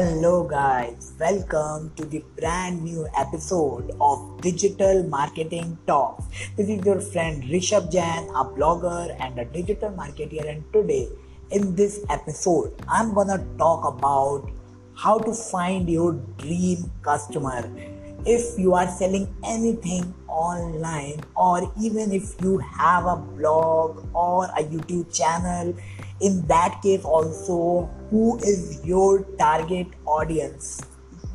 Hello, guys, welcome to the brand new episode of Digital Marketing Talks. This is your friend Rishabh Jain, a blogger and a digital marketer. And today, in this episode, I'm gonna talk about how to find your dream customer. If you are selling anything online, or even if you have a blog or a YouTube channel, in that case also who is your target audience?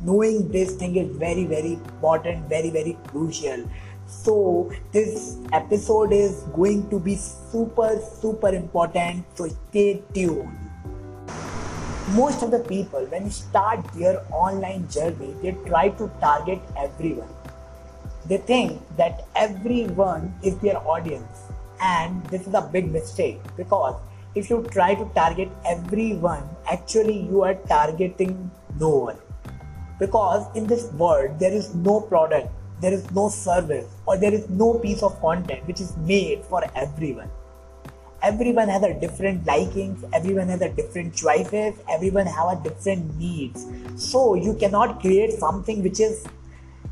Knowing this thing is very very important very very crucial. So this episode is going to be super super important so stay tuned. Most of the people when you start their online journey they try to target everyone. They think that everyone is their audience and this is a big mistake because if you try to target everyone, actually you are targeting no one. Because in this world, there is no product, there is no service, or there is no piece of content which is made for everyone. Everyone has a different likings, everyone has a different choices, everyone have a different needs. So you cannot create something which is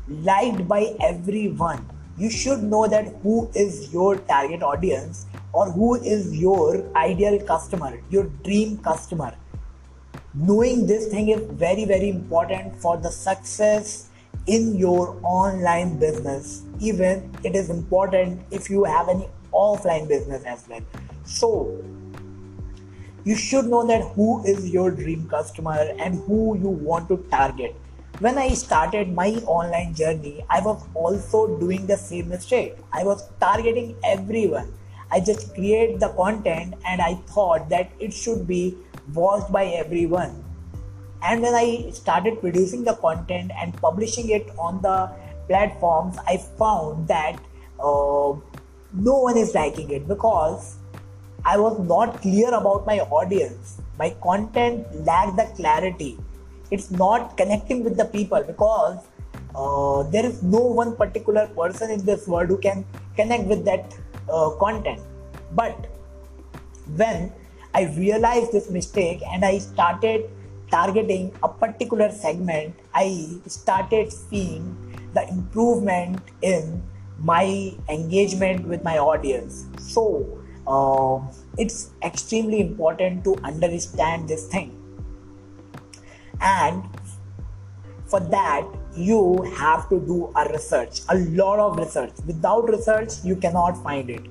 liked by everyone. You should know that who is your target audience or who is your ideal customer, your dream customer. Knowing this thing is very, very important for the success in your online business. Even it is important if you have any offline business as well. So, you should know that who is your dream customer and who you want to target. When I started my online journey, I was also doing the same mistake. I was targeting everyone I just create the content and I thought that it should be watched by everyone. And when I started producing the content and publishing it on the platforms, I found that uh, no one is liking it because I was not clear about my audience. My content lacked the clarity. It's not connecting with the people because uh, there is no one particular person in this world who can connect with that uh, content. But when I realized this mistake and I started targeting a particular segment, I started seeing the improvement in my engagement with my audience. So uh, it's extremely important to understand this thing. And for that, you have to do a research, a lot of research. Without research, you cannot find it.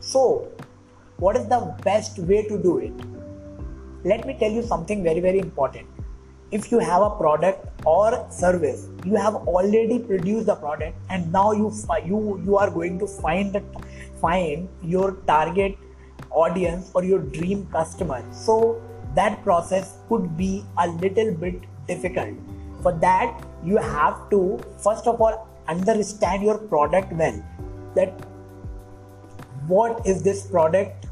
So, what is the best way to do it? Let me tell you something very, very important. If you have a product or service, you have already produced the product, and now you you you are going to find find your target audience or your dream customer. So that process could be a little bit difficult for that you have to first of all understand your product well. That what is this product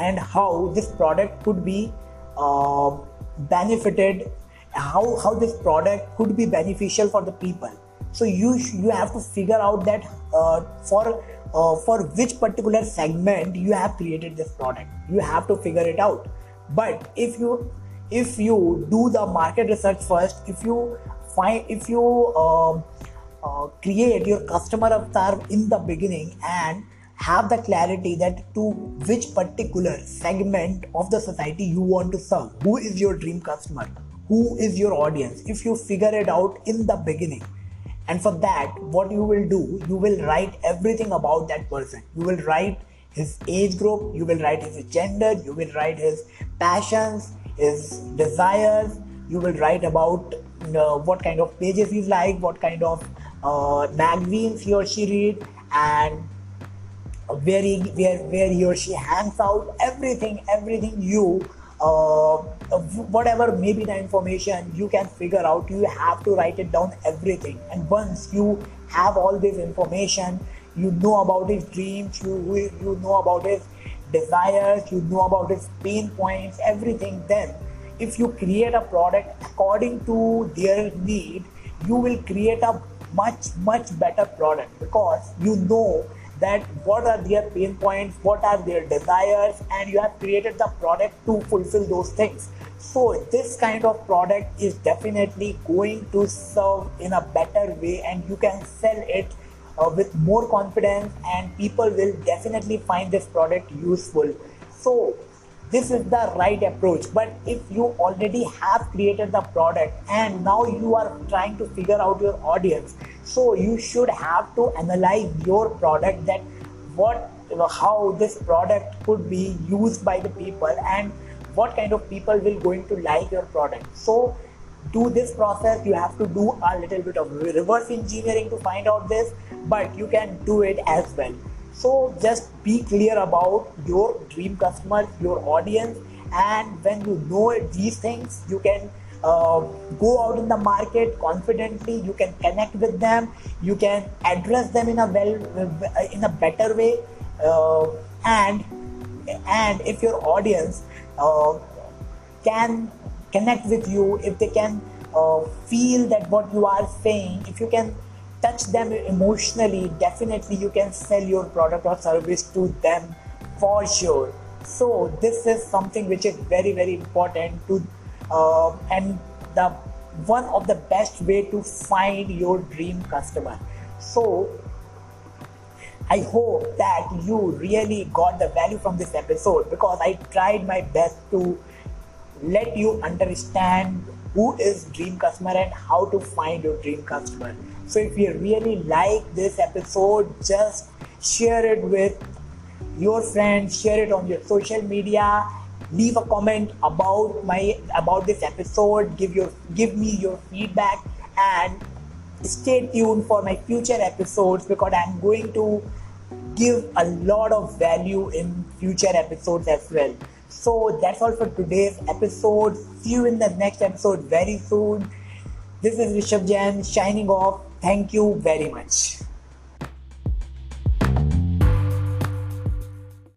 and how this product could be uh, benefited how how this product could be beneficial for the people. So you you have to figure out that uh, for uh, for which particular segment you have created this product. You have to figure it out. But if you if you do the market research first if you find if you uh, uh, create your customer avatar in the beginning and have the clarity that to which particular segment of the society you want to serve who is your dream customer who is your audience if you figure it out in the beginning. And for that what you will do you will write everything about that person. You will write his age group you will write his gender you will write his passions his desires you will write about uh, what kind of pages he's like, what kind of uh, magazines he or she read, and where he where where he or she hangs out. Everything, everything you. Uh, whatever may be the information you can figure out you have to write it down everything and once you have all this information you know about his dreams you you know about his desires you know about his pain points everything then if you create a product according to their need you will create a much much better product because you know that what are their pain points what are their desires and you have created the product to fulfill those things. So this kind of product is definitely going to serve in a better way and you can sell it uh, with more confidence and people will definitely find this product useful. So this is the right approach. But if you already have created the product and now you are trying to figure out your audience so you should have to analyze your product that what how this product could be used by the people and what kind of people will going to like your product. So do this process you have to do a little bit of reverse engineering to find out this but you can do it as well. So just be clear about your dream customers your audience and when you know these things you can uh, go out in the market confidently you can connect with them you can address them in a well in a better way uh, and and if your audience uh, can connect with you, if they can uh, feel that what you are saying, if you can touch them emotionally, definitely you can sell your product or service to them for sure. So this is something which is very very important to uh, and the one of the best way to find your dream customer. So I hope that you really got the value from this episode because I tried my best to let you understand who is dream customer and how to find your dream customer. So if you really like this episode, just share it with your friends, share it on your social media, leave a comment about my about this episode, give your give me your feedback and stay tuned for my future episodes because I'm going to give a lot of value in future episodes as well. So that's all for today's episode. See you in the next episode very soon. This is Rishabh Jain shining off. Thank you very much.